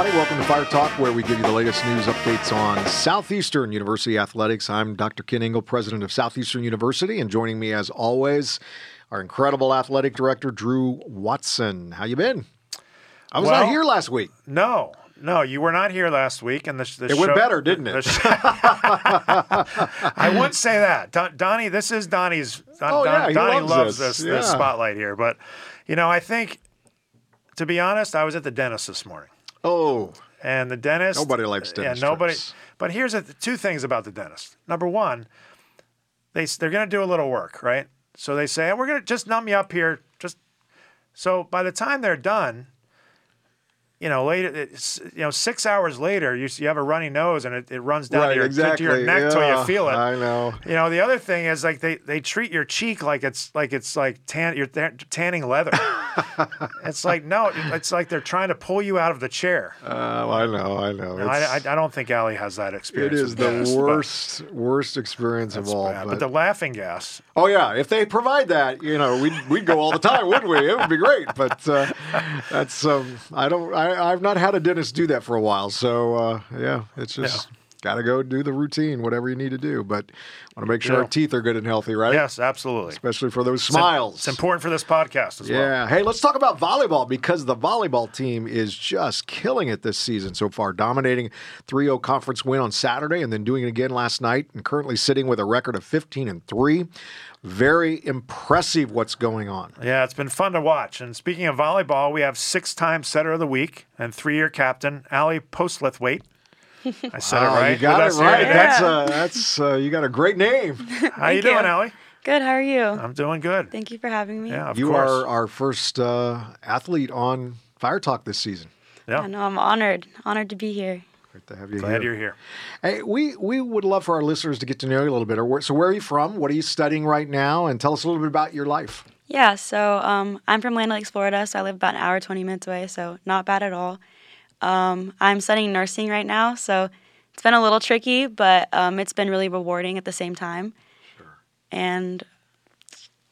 everybody. Welcome to Fire Talk, where we give you the latest news updates on Southeastern University athletics. I'm Dr. Kent Ingle, president of Southeastern University, and joining me, as always, our incredible athletic director, Drew Watson. How you been? I was Well- not here last week. No, no, you were not here last week, and the, the It went better, didn't it? I wouldn't say that, Don, Donnie. This is Donnie's. Don, Oh, yeah, Donnie loves loves this. this this spotlight here, but you know, I think, to be honest, I was at the dentist this morning, Oh, and the dentist. Nobody likes dentist Yeah, nobody. trips. But here's two things about the dentist. Number one, they they're going to do a little work, right? So they say, oh, we're going to just numb you up here, just so by the time they're done, you know, later, you know, six hours later, you, you have a runny nose and it, it runs down right, to, your, to your neck till you feel it. I know. You know, the other thing is like they, they treat your cheek like it's like it's like tan you're ta- tanning leather. it's like no, it's like they're trying to pull you out of the chair. Uh, I know, I know. I, I, I don't think Ally has that experience. is with the worst, worst experience of all. but- But the laughing gas, Oh yeah, if they provide that, you know, we'd we'd go all the time, wouldn't we? It would be great. But uh, that's um, I don't I, I've not had a dentist do that for a while, so uh, yeah, it's just got to go do the routine, whatever you need to do. But want to make sure our teeth are good and healthy, right? yes, absolutely. especially for those smiles. It's important for this podcast as well. Yeah. Hey, let's talk about volleyball because the volleyball team is just killing it this season so far, dominating 3 0 conference win on Saturday and then doing it again last night and currently sitting with a record of 15 and 3. Very impressive what's going on. Yeah, it's been fun to watch. And speaking of volleyball, we have six-time setter of the week and three-year captain Ally Postlethwaite. I said it right. You got Did it right. again? That's uh, that's uh, you got a great name. How you Thank doing, you. Ally? Good. How are you? I'm doing good. Thank you for having me. Yeah, of you course. are our first uh, athlete on Fire Talk this season. yeah, I know. I'm honored. Honored to be here. Great to have you glad here. you're here. Hey, we we would love for our listeners to get to know you a little bit. Or So, where are you from? What are you studying right now? And tell us a little bit about your life. Yeah. So um, I'm from Land Lakes, Florida. So I live about an hour, 20 minutes away. So not bad at all. Um, I'm studying nursing right now. So it's been a little tricky, but um, it's been really rewarding at the same time. And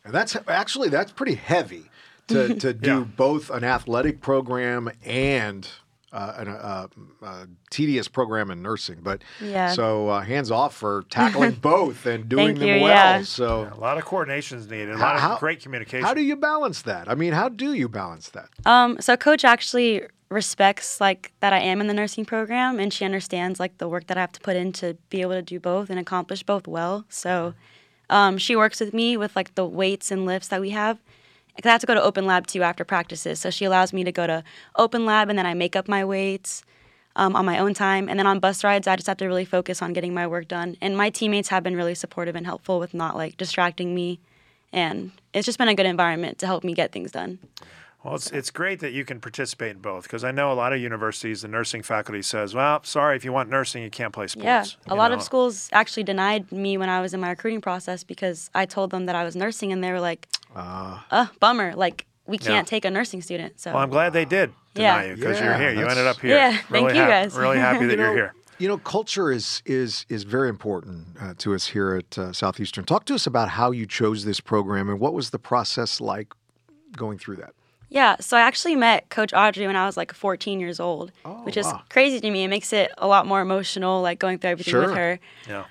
And that's actually that's pretty heavy to to do Yeah. both an athletic program and uh, an, uh, uh, tedious program in nursing. But Yeah. so uh, hands off for tackling both and doing them you, well. yeah. So A lot of coordination is needed. A How- lot of how- great communication. how do you balance that? I mean, how do you balance that? Um, so coach actually respects like that I am in the nursing program and she understands like the work that I have to put in to be able to do both and accomplish both well. So um, she works with me with like the weights and lifts that we have. 'Cause I have to go to open lab too after practices. So she allows me to go to open lab and then I make up my weights um, on my own time. And then on bus rides, I just have to really focus on getting my work done. And my teammates have been really supportive and helpful with not like distracting me. And it's just been a good environment to help me get things done. Well, it's, it's great that you can participate in both because I know a lot of universities, the nursing faculty says, well, sorry, if you want nursing, you can't play sports. Yeah, a You lot know? of schools actually denied me when I was in my recruiting process because I told them that I was nursing, and they were like, "Uh, bummer, like we can't take a nursing student." So Well, I'm glad they did Yeah. deny you because Yeah, you're here. You ended up here. Yeah, thank really you, hap- guys. Really happy that You you're here. You know, culture is is is very important uh, to us here at uh, Southeastern. Talk to us about how you chose this program and what was the process like going through that. yeah, so I actually met Coach Audrey when I was like 14 years old, which is Oh, wow. crazy to me. It makes it a lot more emotional, like going through everything Sure. with her. Yeah.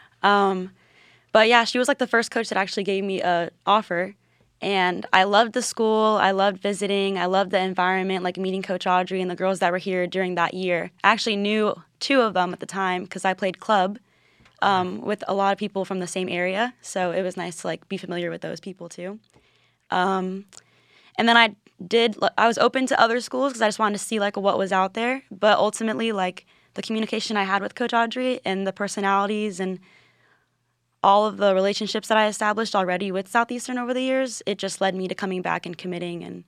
But yeah, she was like the first coach that actually gave me a offer. And I loved the school. I loved visiting. I loved the environment, like meeting Coach Audrey and the girls that were here during that year. I actually knew two of them at the time because I played club um, with a lot of people from the same area. So it was nice to like be familiar with those people too. Um, and then I did. I was open to other schools because I just wanted to see like what was out there. But ultimately, like the communication I had with Coach Audrey and the personalities and all of the relationships that I established already with Southeastern over the years, it just led me to coming back and committing. And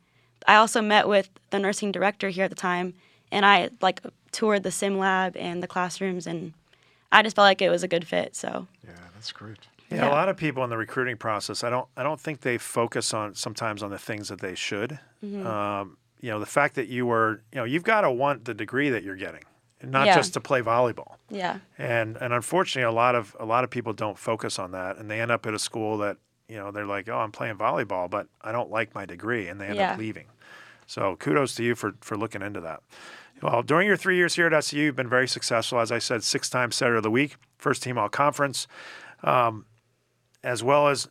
I also met with the nursing director here at the time, and I like toured the sim lab and the classrooms, and I just felt like it was a good fit. So Yeah, that's great. Yeah, Yeah. a lot of people in the recruiting process, I don't, I don't think they focus on sometimes on the things that they should. Mm-hmm. Um, you know, the fact that you were, you know, you've got to want the degree that you're getting, not Yeah. just to play volleyball. yeah, And and unfortunately, a lot of a lot of people don't focus on that, and they end up at a school that you know they're like, oh, I'm playing volleyball, but I don't like my degree, and they end Yeah. up leaving. So kudos to you for for looking into that. Well, during your three years here at SU, you've been very successful. As I said, six-time Setter of the Week, first team All Conference, um, as well as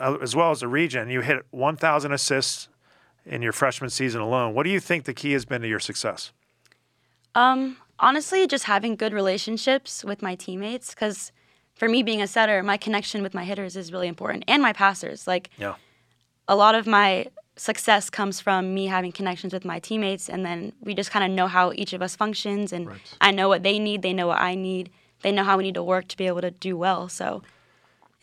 uh, as well as the region. You hit 1,000 assists in your freshman season alone. What do you think the key has been to your success? Um, honestly, just having good relationships with my teammates. Because for me, being a setter, my connection with my hitters is really important, and my passers. Like, Yeah. a lot of my success comes from me having connections with my teammates, and then we just kind of know how each of us functions, and Right. I know what they need, they know what I need, they know how we need to work to be able to do well. So,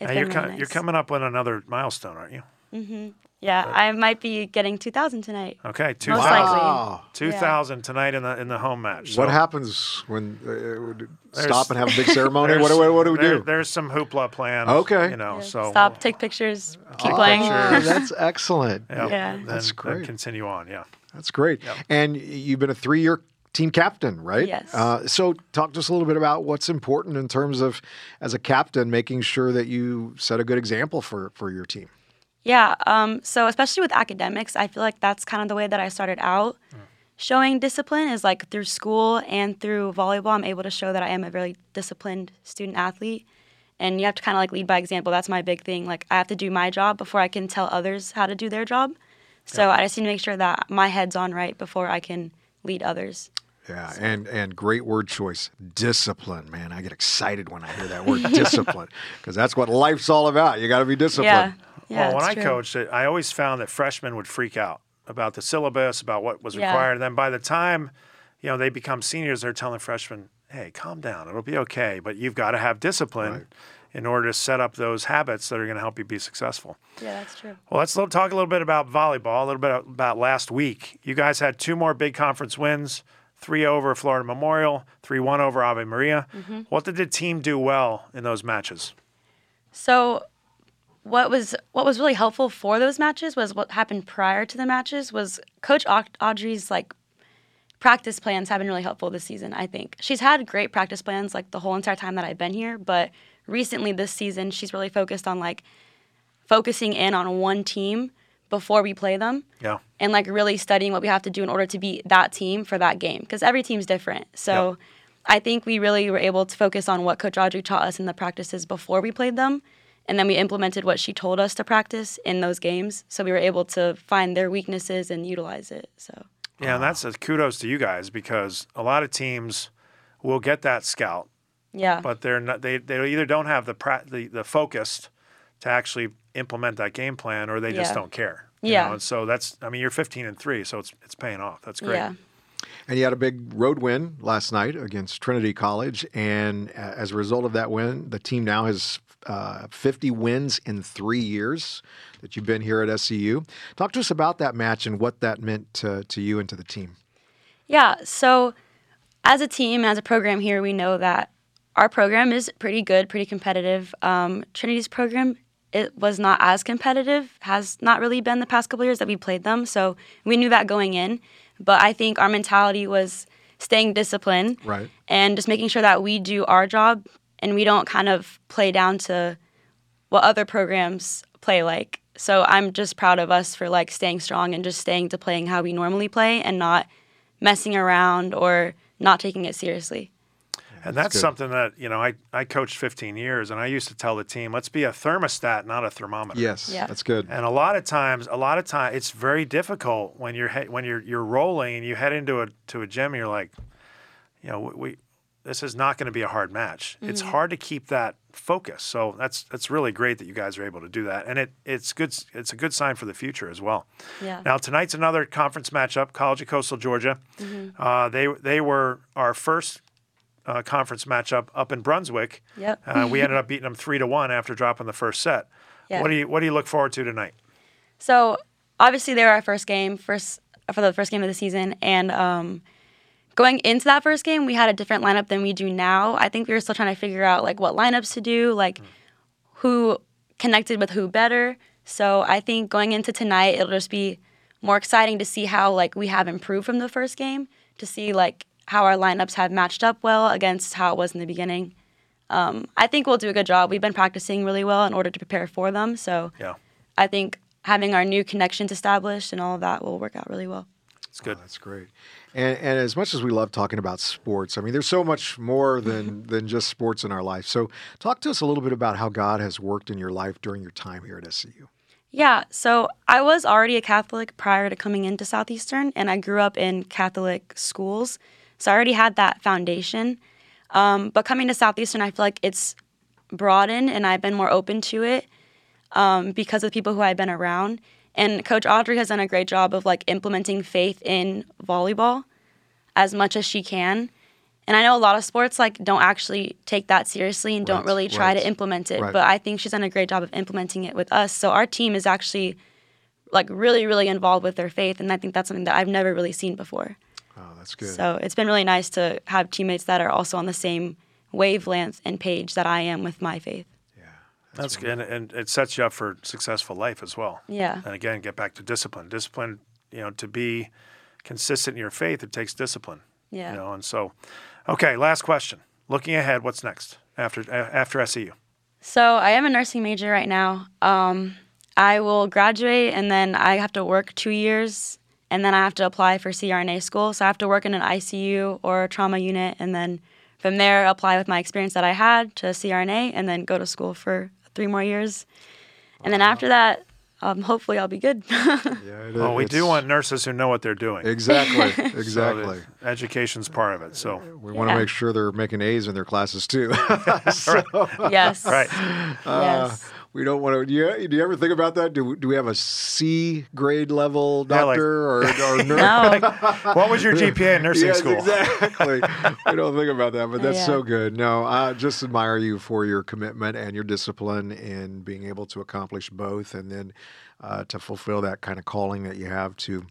it's Now, been you're, really co- nice. you're coming up with another milestone, aren't you? Mm-hmm. Yeah, I might be getting 2,000 tonight. Okay, two Most thousand. likely. Wow. Two thousand tonight in the in the home match. What happens when uh, would- stop and have a big ceremony? there's- What, do- what, do we there- do? There's some hoopla planned. Okay. You know, Yeah. so Stop, take pictures, keep Take playing. pictures. That's excellent. Yeah, Yeah. then- That's then great. continue on. Yeah. That's great. And you've been a three-year team captain, right? Yes. Uh, so talk to us a little bit about what's important in terms of, as a captain, making sure that you set a good example for for your team. Yeah. Um, so especially with academics, I feel like that's kind of the way that I started out. Showing discipline is like through school and through volleyball, I'm able to show that I am a very disciplined student athlete. And you have to kind of like lead by example. That's my big thing. Like I have to do my job before I can tell others how to do their job. So I just need to make sure that my head's on right before I can lead others. Yeah, and and great word choice, discipline. Man, I get excited when I hear that word discipline because that's what life's all about. You got to be disciplined. Yeah. Well, when I true. coached it, I always found that freshmen would freak out about the syllabus, about what was Yeah. required. And then by the time, you know, they become seniors, they're telling freshmen, "Hey, calm down. It'll be okay." But you've got to have discipline Right. in order to set up those habits that are going to help you be successful. Yeah, that's true. Well, let's lo- talk a little bit about volleyball, a little bit about last week. You guys had two more big conference wins 3 over Florida Memorial, 3 1 over Ave Maria. Mm-hmm. What did the team do well in those matches? So what was what was really helpful for those matches was what happened prior to the matches was Coach Audrey's like practice plans have been really helpful this season. I think she's had great practice plans like the whole entire time that I've been here, but recently this season she's really focused on like focusing in on one team before we play them Yeah. and like really studying what we have to do in order to beat that team for that game because every team's different. So Yep. I think we really were able to focus on what Coach Audrey taught us in the practices before we played them. And then we implemented what she told us to practice in those games. So we were able to find their weaknesses and utilize it. So Yeah, and that's a kudos to you guys because a lot of teams will get that scout, yeah. but they're not. They, they either don't have the pra- the the focus to actually implement that game plan, or they just Yeah. don't care. you Yeah. know? And so that's. I mean, you're 15 and three, so it's it's paying off. That's great. Yeah. And you had a big road win last night against Trinity College, and as a result of that win, the team now has uh, 50 wins in three years that you've been here at SEU. Talk to us about that match and what that meant to, to you and to the team. Yeah. So, as a team, as a program here, we know that our program is pretty good, pretty competitive. Um, Trinity's program it was not as competitive, has not really been the past couple years that we played them. So we knew that going in, but I think our mentality was staying disciplined Right. and just making sure that we do our job and we don't kind of play down to what other programs play like. So I'm just proud of us for like staying strong and just staying to playing how we normally play and not messing around or not taking it seriously. And that's good. something that, you know, I, I coached 15 years and I used to tell the team, let's be a thermostat, not a thermometer. Yes, Yeah. that's good. And a lot of times, a lot of times it's very difficult when you're he- when you're you're rolling and you head into a to a gym. And you're like, you know, we, we this is not going to be a hard match. It's hard to keep that focus. So that's that's really great that you guys are able to do that, and it it's good. It's a good sign for the future as well. Yeah. Now tonight's another conference matchup. College of Coastal Georgia. Uh, they they were our first uh, conference matchup up in Brunswick. Yep. Uh, we ended up beating them three to one after dropping the first set. Yeah. What do you what do you look forward to tonight? So obviously they were our first game, first for the first game of the season, and um, going into that first game, we had a different lineup than we do now. I think we were still trying to figure out like what lineups to do, like who connected with who better. So I think going into tonight, it'll just be more exciting to see how like we have improved from the first game, to see like how our lineups have matched up well against how it was in the beginning. Um, I think we'll do a good job. We've been practicing really well in order to prepare for them. So Yeah, I think having our new connections established and all of that will work out really well. it's good. That's great. And, and as much as we love talking about sports, I mean, there's so much more than than just sports in our life. So, talk to us a little bit about how God has worked in your life during your time here at SEU. Yeah, so I was already a Catholic prior to coming into Southeastern, and I grew up in Catholic schools. So I already had that foundation. Um, but coming to Southeastern, I feel like it's broadened and I've been more open to it um, because of the people who I've been around. And Coach Audrey has done a great job of like implementing faith in volleyball as much as she can. And I know a lot of sports like don't actually take that seriously and don't really try right, to implement it. right. But I think she's done a great job of implementing it with us. So our team is actually like really, really involved with their faith, and I think that's something that I've never really seen before. Oh, that's good. So it's been really nice to have teammates that are also on the same wavelength and page that I am with my faith. That's good, and, and it sets you up for successful life as well. Yeah. And again, get back to discipline. Discipline, you know, to be consistent in your faith, it takes discipline. Yeah. You know, and so, okay, last question. Looking ahead, what's next after after SEU? So I am a nursing major right now. Um, I will graduate and then I have to work two years and then I have to apply for CRNA school. So I have to work in an ICU or a trauma unit and then from there apply with my experience that I had to CRNA and then go to school for three more years. And then after that, um, hopefully I'll be good. Yeah, it Well, we do want nurses who know what they're doing. exactly, So exactly. education's part of it. So, we want to Yeah. make sure they're making A's in their classes too. So, yes. right. Yes. We don't want to. Do you, do you ever think about that? Do, do we have a C grade level Yeah, like- doctor or, or nurse? no. What was your GPA in nursing yes, school? exactly. we don't think about that, but that's Yeah. so good. No, I just admire you for your commitment and your discipline in being able to accomplish both, and then uh, to fulfill that kind of calling that you have to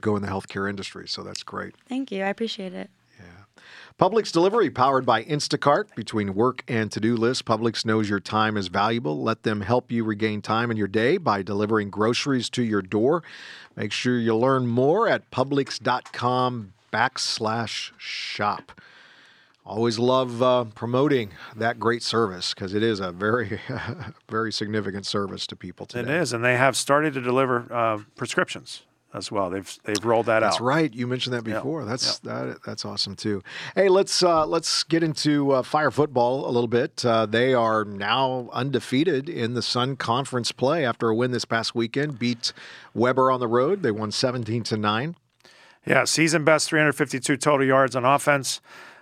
go in the healthcare industry. So that's great. Thank you. I appreciate it. Publix delivery powered by Instacart. Between work and to do lists, Publix knows your time is valuable. Let them help you regain time in your day by delivering groceries to your door. Make sure you learn more at publix.com backslash shop. Always love uh, promoting that great service because it is a very, very significant service to people It today. is, and they have started to deliver uh, prescriptions as well. They've they've rolled that That's out. That's right. You mentioned that before. That's that. That's awesome too. Hey, let's uh, let's get into uh, fire football a little bit. Uh, they are now undefeated in the Sun Conference play after a win this past weekend. Beat Webber on the road. They won seventeen to nine. Yeah, season best 352 total yards on offense.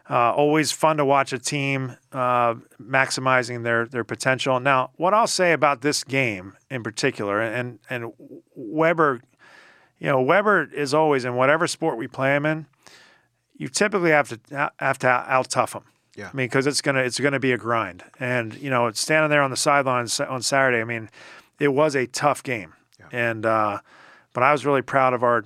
Uh, always fun to watch a team uh, maximizing their their potential. Now, what I'll say about this game in particular, and and Webber, you know, Webber is always in whatever sport we play him in. You typically have to have to out tough him. Yeah. I mean, because it's gonna it's gonna be a grind, and you know, standing there on the sidelines on Saturday. I mean, it was a tough game, yeah. and uh, but I was really proud of our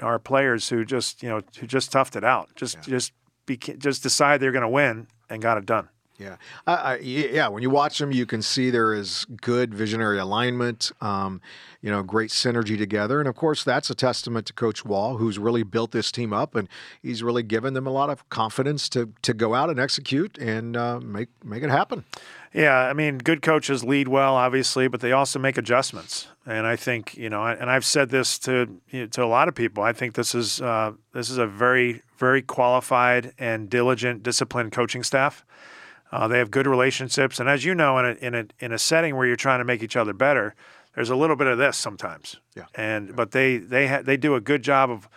our players who just you know who just toughed it out, just just beca- just decided they're going to win and got it done. Yeah, I, yeah. When you watch them, you can see there is good visionary alignment. Um, you know, great synergy together, and of course, that's a testament to Coach Wall, who's really built this team up, and he's really given them a lot of confidence to to go out and execute and uh, make make it happen. Yeah, I mean, good coaches lead well, obviously, but they also make adjustments. And I think you know, and I've said this to you know, to a lot of people. I think this is uh, this is a very very qualified and diligent, disciplined coaching staff. Uh, they have good relationships, and as you know, in a in a in a setting where you're trying to make each other better, there's a little bit of this sometimes. Yeah. And but they they ha- they do a good job of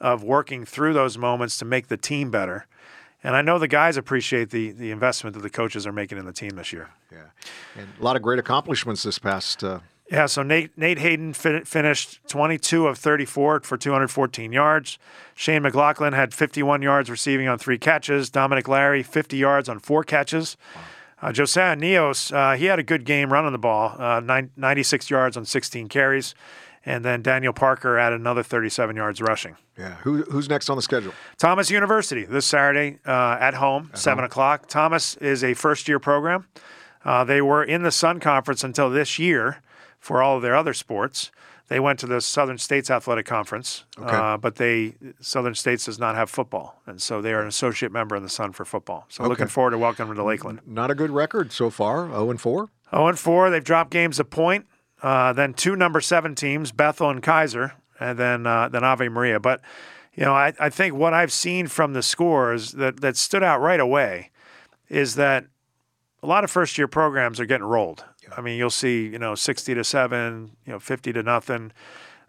of working through those moments to make the team better. And I know the guys appreciate the the investment that the coaches are making in the team this year. Yeah, and a lot of great accomplishments this past. Uh, Yeah, so Nate Nate Hayden fin- finished 22 of 34 for 214 yards. Shane McLaughlin had 51 yards receiving on three catches. Dominic Larry 50 yards on four catches. Uh, Josiah Neos uh, he had a good game running the ball, uh, nine, 96 yards on 16 carries, and then Daniel Parker added another 37 yards rushing. yeah, who, who's next on the schedule? Thomas University this Saturday uh, at home, seven o'clock. Thomas is a first-year program. Uh, they were in the Sun Conference until this year for all of their other sports. They went to the Southern States Athletic Conference, Okay. uh, but they Southern States does not have football, and so they are an associate member in the Sun for football. So looking forward to welcoming them to Lakeland. Not a good record so far. Zero and four. 0 and 4. They've dropped games a point. Uh, then two number seven teams, Bethel and Keiser, and then uh, then Ave Maria. But you know, I, I think what I've seen from the scores that, that stood out right away is that a lot of first year programs are getting rolled. I mean, you'll see, you know, 60 to 7, you know, 50 to nothing.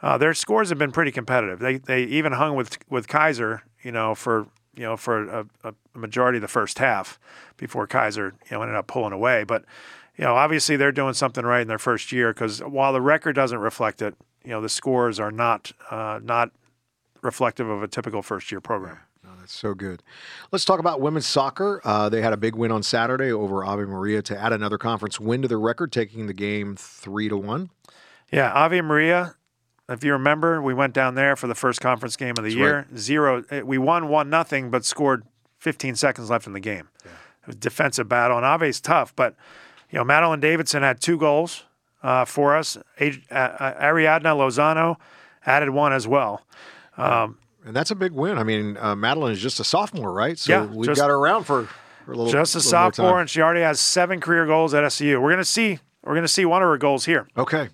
Uh, their scores have been pretty competitive. They, they even hung with with Keiser, you know, for you know for a, a majority of the first half before Keiser, you know, ended up pulling away. But you know, obviously they're doing something right in their first year because while the record doesn't reflect it, you know, the scores are not uh, not reflective of a typical first year program. So good. Let's talk about women's soccer. Uh, they had a big win on Saturday over Ave Maria to add another conference win to their record, taking the game three to one. Yeah, Ave Maria. If you remember, we went down there for the first conference game of the That's year. right. Zero. eh, We won one nothing, but scored 15 seconds left in the game. It was a defensive battle, and Ave's tough. But you know, Madeline Davidson had two goals uh, for us. Ad- uh, Ariadna Lozano added one as well. Um, And that's a big win. I mean, uh, Madeline is just a sophomore, right? So Yeah, we've just- got her around for, for a little just a little more sophomore, time. and she already has seven career goals at SEU. We're gonna see. We're gonna see one of her goals here. Okay.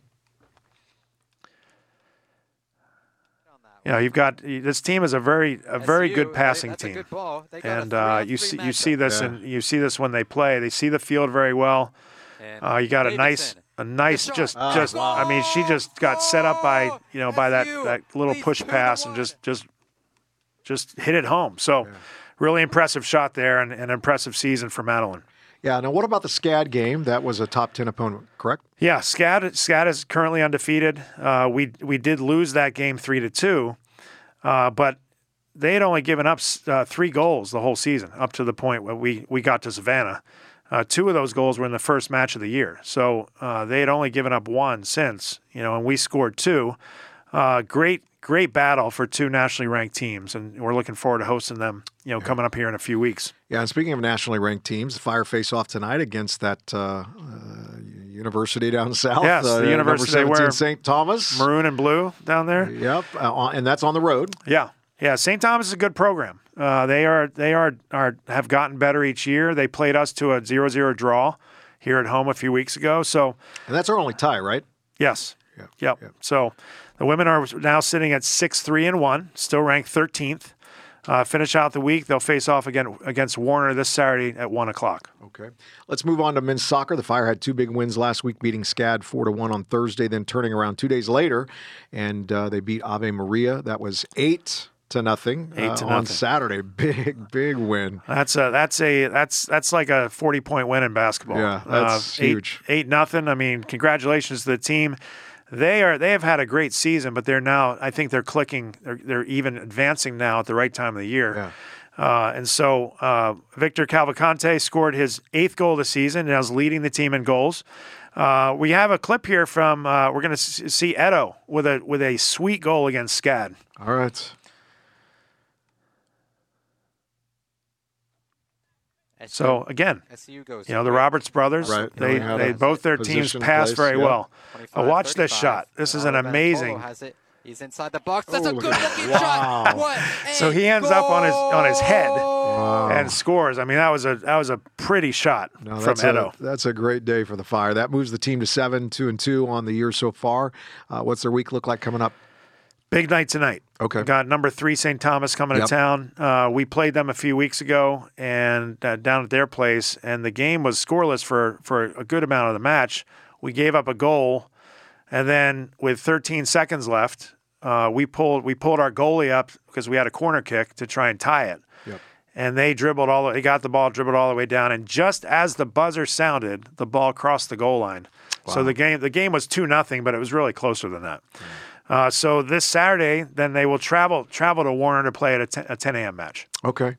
You know, you've got this team is a very a very SU, good they- passing that's a team. good ball. They got a and uh, you three-on-three see you see this matchup. and you see this when they play. They see the field very well. And Uh, you got a nice a nice shot. just just wow. I mean she just got set up by you know by that that little push pass and just just just hit it home. So really impressive shot there and an impressive season for Madeline. Yeah. Now, what about the SCAD game? That was a top 10 opponent, correct? Yeah, SCAD SCAD is currently undefeated. Uh, we we did lose that game three to two, uh, but they had only given up uh, three goals the whole season up to the point where we we got to Savannah. Uh, two of those goals were in the first match of the year, so uh, they had only given up one since. You know, and we scored two. Uh, great great battle for two nationally ranked teams, and we're looking forward to hosting them. You know, coming up here in a few weeks. Yeah. And speaking of nationally ranked teams, the Fire face off tonight against that uh, uh, university down south. Yes, uh, the university they number 17 wear St. Thomas. Maroon and blue down there. Yep. Uh, and that's on the road. Yeah, yeah. St. Thomas is a good program. Uh, they are they are are have gotten better each year. They played us to a 0-0 draw here at home a few weeks ago. So And that's our only tie, right? yes, Yeah. yep. yeah. So the women are now sitting at six three and one, still ranked thirteenth. Uh, finish out the week. They'll face off again against Warner this Saturday at one o'clock. Okay. Let's move on to men's soccer. The Fire had two big wins last week, beating SCAD 4 to 1 on Thursday, then turning around two days later, and uh, they beat Ave Maria. That was 8 to nothing Eight uh, to on. Saturday. Big, big win. That's a that's a that's that's like a forty point win in basketball. Yeah, that's eight, huge. Eight nothing. I mean, congratulations to the team. They are they have had a great season, but they're now I think they're clicking. They're they're even advancing now at the right time of the year. Yeah. Uh, and so uh, Victor Cavalcante scored his eighth goal of the season and is leading the team in goals. Uh, we have a clip here from uh, we're going to see Edo with a with a sweet goal against SCAD. All right. So again, SU goes. You know, the Roberts brothers, Right. they, Knowing how they both their teams pass plays, very yeah. well. 25, Now watch this shot. This is an amazing. Benatolo Has it. He's inside the box. That's Oh, a good looking that. shot. Wow. What? So he ends up on his- on his head. goal. and scores. I mean, that was a that was a pretty shot No, from that's Edo. A, that's a great day for the Fire. That moves the team to seven, two and two on the year so far. Uh, what's their week look like coming up? Big night tonight. Okay. We got number three St. Thomas coming Yep. to town. Uh, we played them a few weeks ago and uh, down at their place, and the game was scoreless for for a good amount of the match. We gave up a goal, and then with 13 seconds left, uh, we pulled we pulled our goalie up because we had a corner kick to try and tie it. Yep. And they dribbled all. the- They got the ball, dribbled all the way down, and just as the buzzer sounded, the ball crossed the goal line. Wow. So the game the game was two nothing, but it was really closer than that. Uh, so this Saturday, then they will travel travel to Warner to play at a 10, a 10 a.m. match. Okay.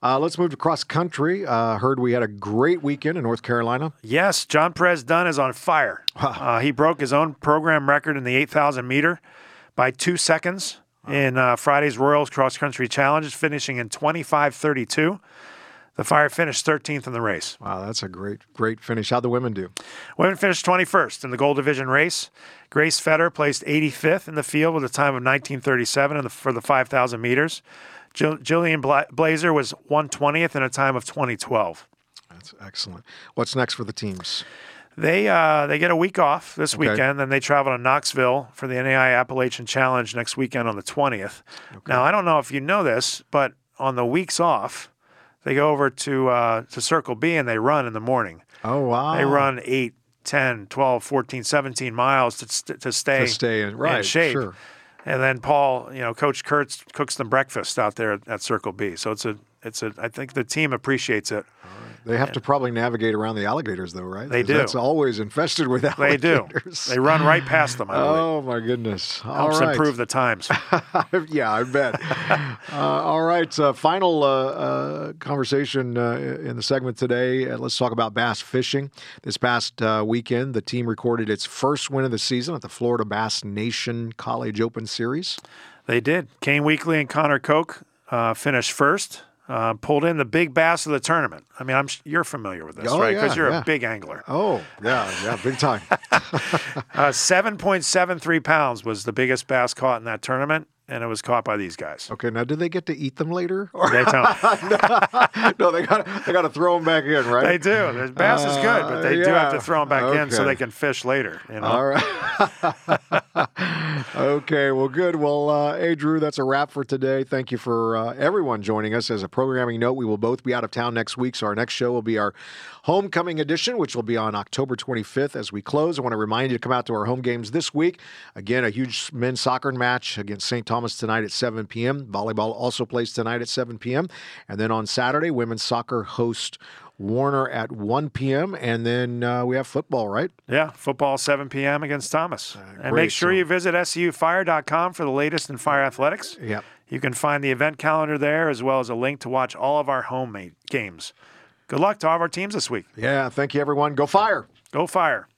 Uh, let's move to cross country. Uh, heard we had a great weekend in North Carolina. Yes, John Perez Dunn is on fire. Uh, he broke his own program record in the 8,000 meter by two seconds in uh, Friday's Royals Cross Country Challenge, finishing in 25:32. The Fire finished 13th in the race. Wow, that's a great, great finish. How'd the women do? Women finished 21st in the gold division race. Grace Fetter placed 85th in the field with a time of 1937 in the, for the 5,000 meters. Jill, Jillian Bla- Blazer was 120th in a time of 2012. That's excellent. What's next for the teams? They uh, they get a week off this Okay. weekend, then they travel to Knoxville for the NAI Appalachian Challenge next weekend on the 20th. Now, I don't know if you know this, but on the weeks off, they go over to uh, to Circle B and they run in the morning. Oh wow. They run 8, 10, 12, 14, 17 miles to, st- to stay to stay in right. shape. Sure. And then Paul, you know, Coach Kurtz cooks them breakfast out there at, at Circle B. So it's a it's a I think the team appreciates it. They have to probably navigate around the alligators, though, right? They do. That's always infested with alligators. They do. They run right past them, I believe. Oh my goodness! All Helps right. improve the times. yeah, I bet. uh, all right, uh, final uh, uh, conversation uh, in the segment today. Uh, let's talk about bass fishing. This past uh, weekend, the team recorded its first win of the season at the Florida Bass Nation College Open Series. They did. Kane Weekly and Connor Koch uh, finished first. Uh, pulled in the big bass of the tournament. I mean, I'm you're familiar with this, Oh, right? Because yeah, you're yeah. a big angler. Oh, yeah, yeah, big time. Uh, 7.73 pounds was the biggest bass caught in that tournament, and it was caught by these guys. Okay, now do they get to eat them later? Or They don't. no, they got they got to throw them back in, right? They do. The bass is good, but they do have to throw them back in so they can fish later. You know. All right. okay, well, good. Well, uh, hey, Drew, that's a wrap for today. Thank you for uh, everyone joining us. As a programming note, we will both be out of town next week, so our next show will be our homecoming edition, which will be on October 25th. As we close, I want to remind you to come out to our home games this week. Again, a huge men's soccer match against St. Thomas tonight at 7 p.m. Volleyball also plays tonight at 7 p.m. And then on Saturday, women's soccer host Warner at 1 p.m. And then uh, we have football, right? Yeah, football 7 p.m. against Thomas. and make sure so- you visit SUFire.com for the latest in fire athletics. Yep. You can find the event calendar there as well as a link to watch all of our home games. Good luck to all of our teams this week. Yeah, thank you, everyone. Go fire. Go Fire.